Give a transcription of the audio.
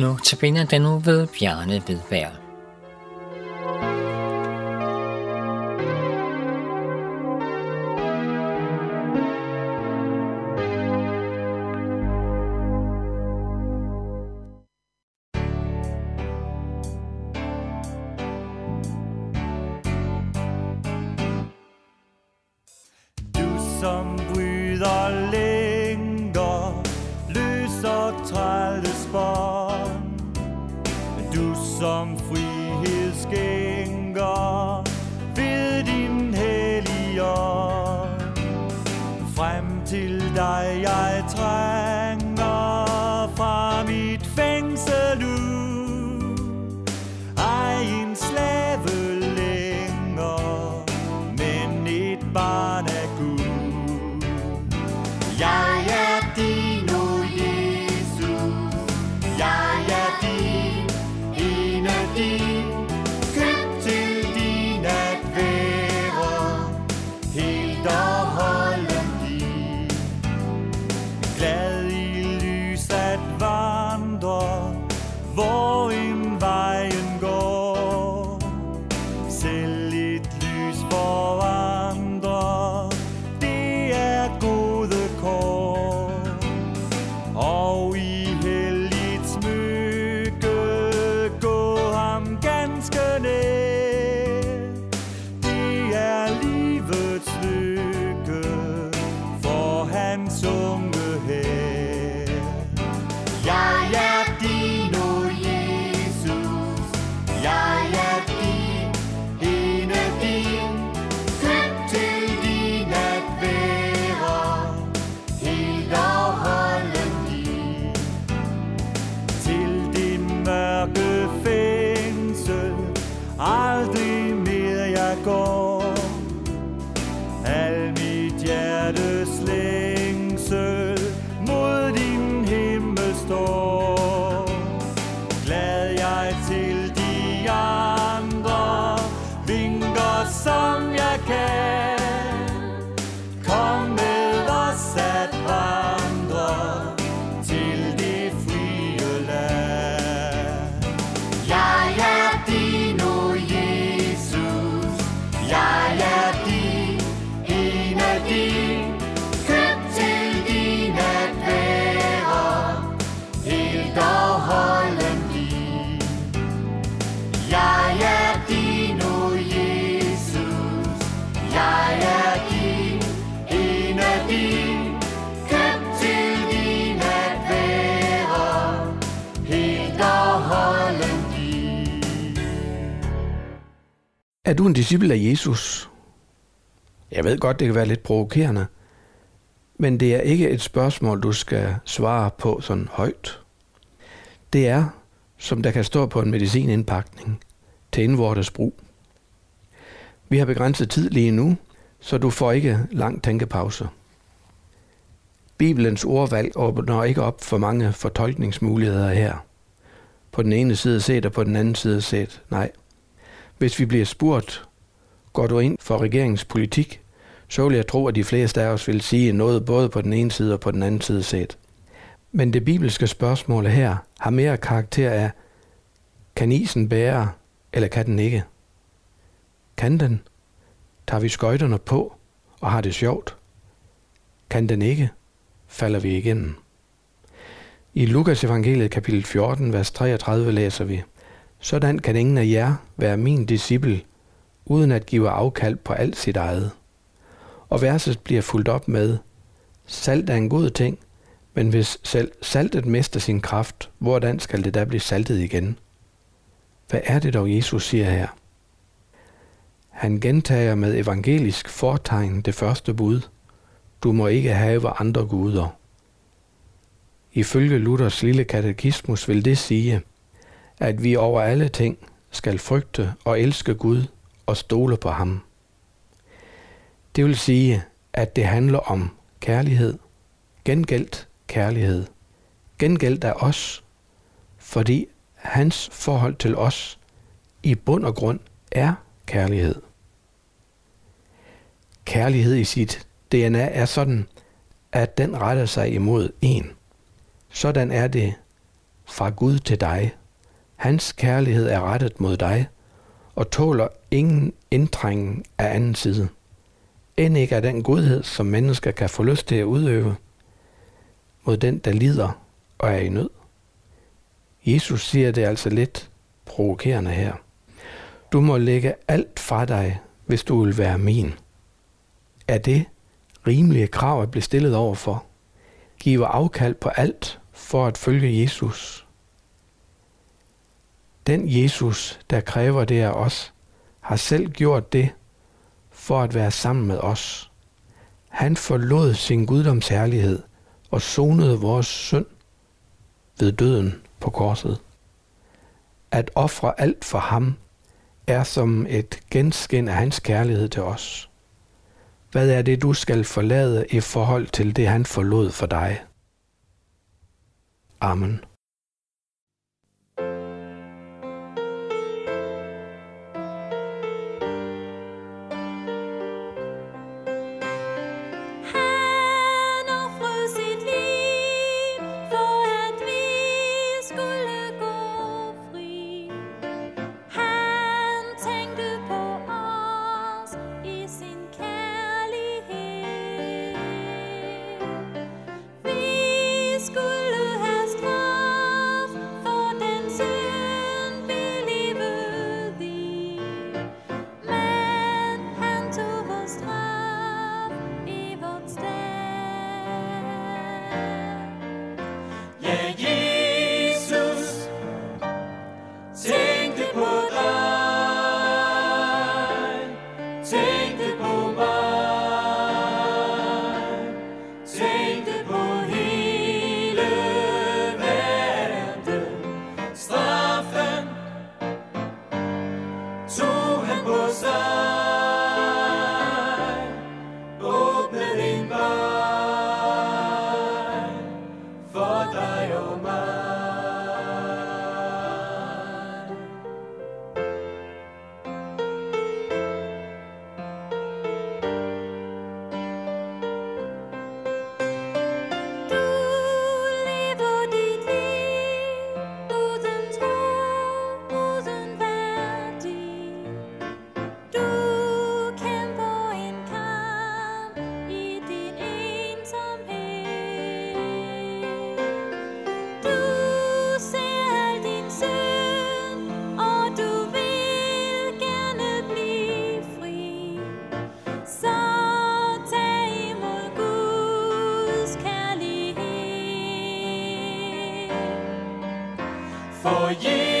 Nu tabiner den nu ved Bjarne Vedbær. som bryder længder, løser træ. Du som Er du en disciple af Jesus? Jeg ved godt, det kan være lidt provokerende, men det er ikke et spørgsmål, du skal svare på sådan højt. Det er, som der kan stå på en medicinindpakning, til indvortes brug. Vi har begrænset tid lige nu, så du får ikke lang tænkepause. Bibelens ordvalg åbner ikke op for mange fortolkningsmuligheder her. På den ene side set og på den anden side set. Nej. Hvis vi bliver spurgt, går du ind for regeringspolitik, så vil jeg tro, at de fleste af os vil sige noget både på den ene side og på den anden side set. Men det bibelske spørgsmål her har mere karakter af, kan isen bære, eller kan den ikke? Kan den? Tager vi skøjterne på og har det sjovt? Kan den ikke? Falder vi igennem. I Lukas evangeliet kapitel 14, vers 33 læser vi, sådan kan ingen af jer være min disciple, uden at give afkald på alt sit eget. Og verset bliver fuldt op med, Salt er en god ting, men hvis selv saltet mister sin kraft, hvordan skal det da blive saltet igen? Hvad er det dog, Jesus siger her? Han gentager med evangelisk fortegn det første bud. Du må ikke have andre guder. Ifølge Luthers lille katekismus vil det sige, at vi over alle ting skal frygte og elske Gud og stole på ham. Det vil sige, at det handler om kærlighed, gengældt kærlighed, gengældt af os, fordi hans forhold til os i bund og grund er kærlighed. Kærlighed i sit DNA er sådan, at den retter sig imod en. Sådan er det fra Gud til dig. Hans kærlighed er rettet mod dig og tåler ingen indtrængen af anden side. End ikke er den godhed, som mennesker kan få lyst til at udøve mod den, der lider og er i nød. Jesus siger det altså lidt provokerende her. Du må lægge alt fra dig, hvis du vil være min. Er det rimelige krav at blive stillet over for? Give afkald på alt for at følge Jesus. Den Jesus, der kræver det af os, har selv gjort det for at være sammen med os. Han forlod sin guddoms herlighed og sonede vores synd ved døden på korset. At ofre alt for ham er som et genskin af hans kærlighed til os. Hvad er det, du skal forlade i forhold til det, han forlod for dig? Amen. For Jesus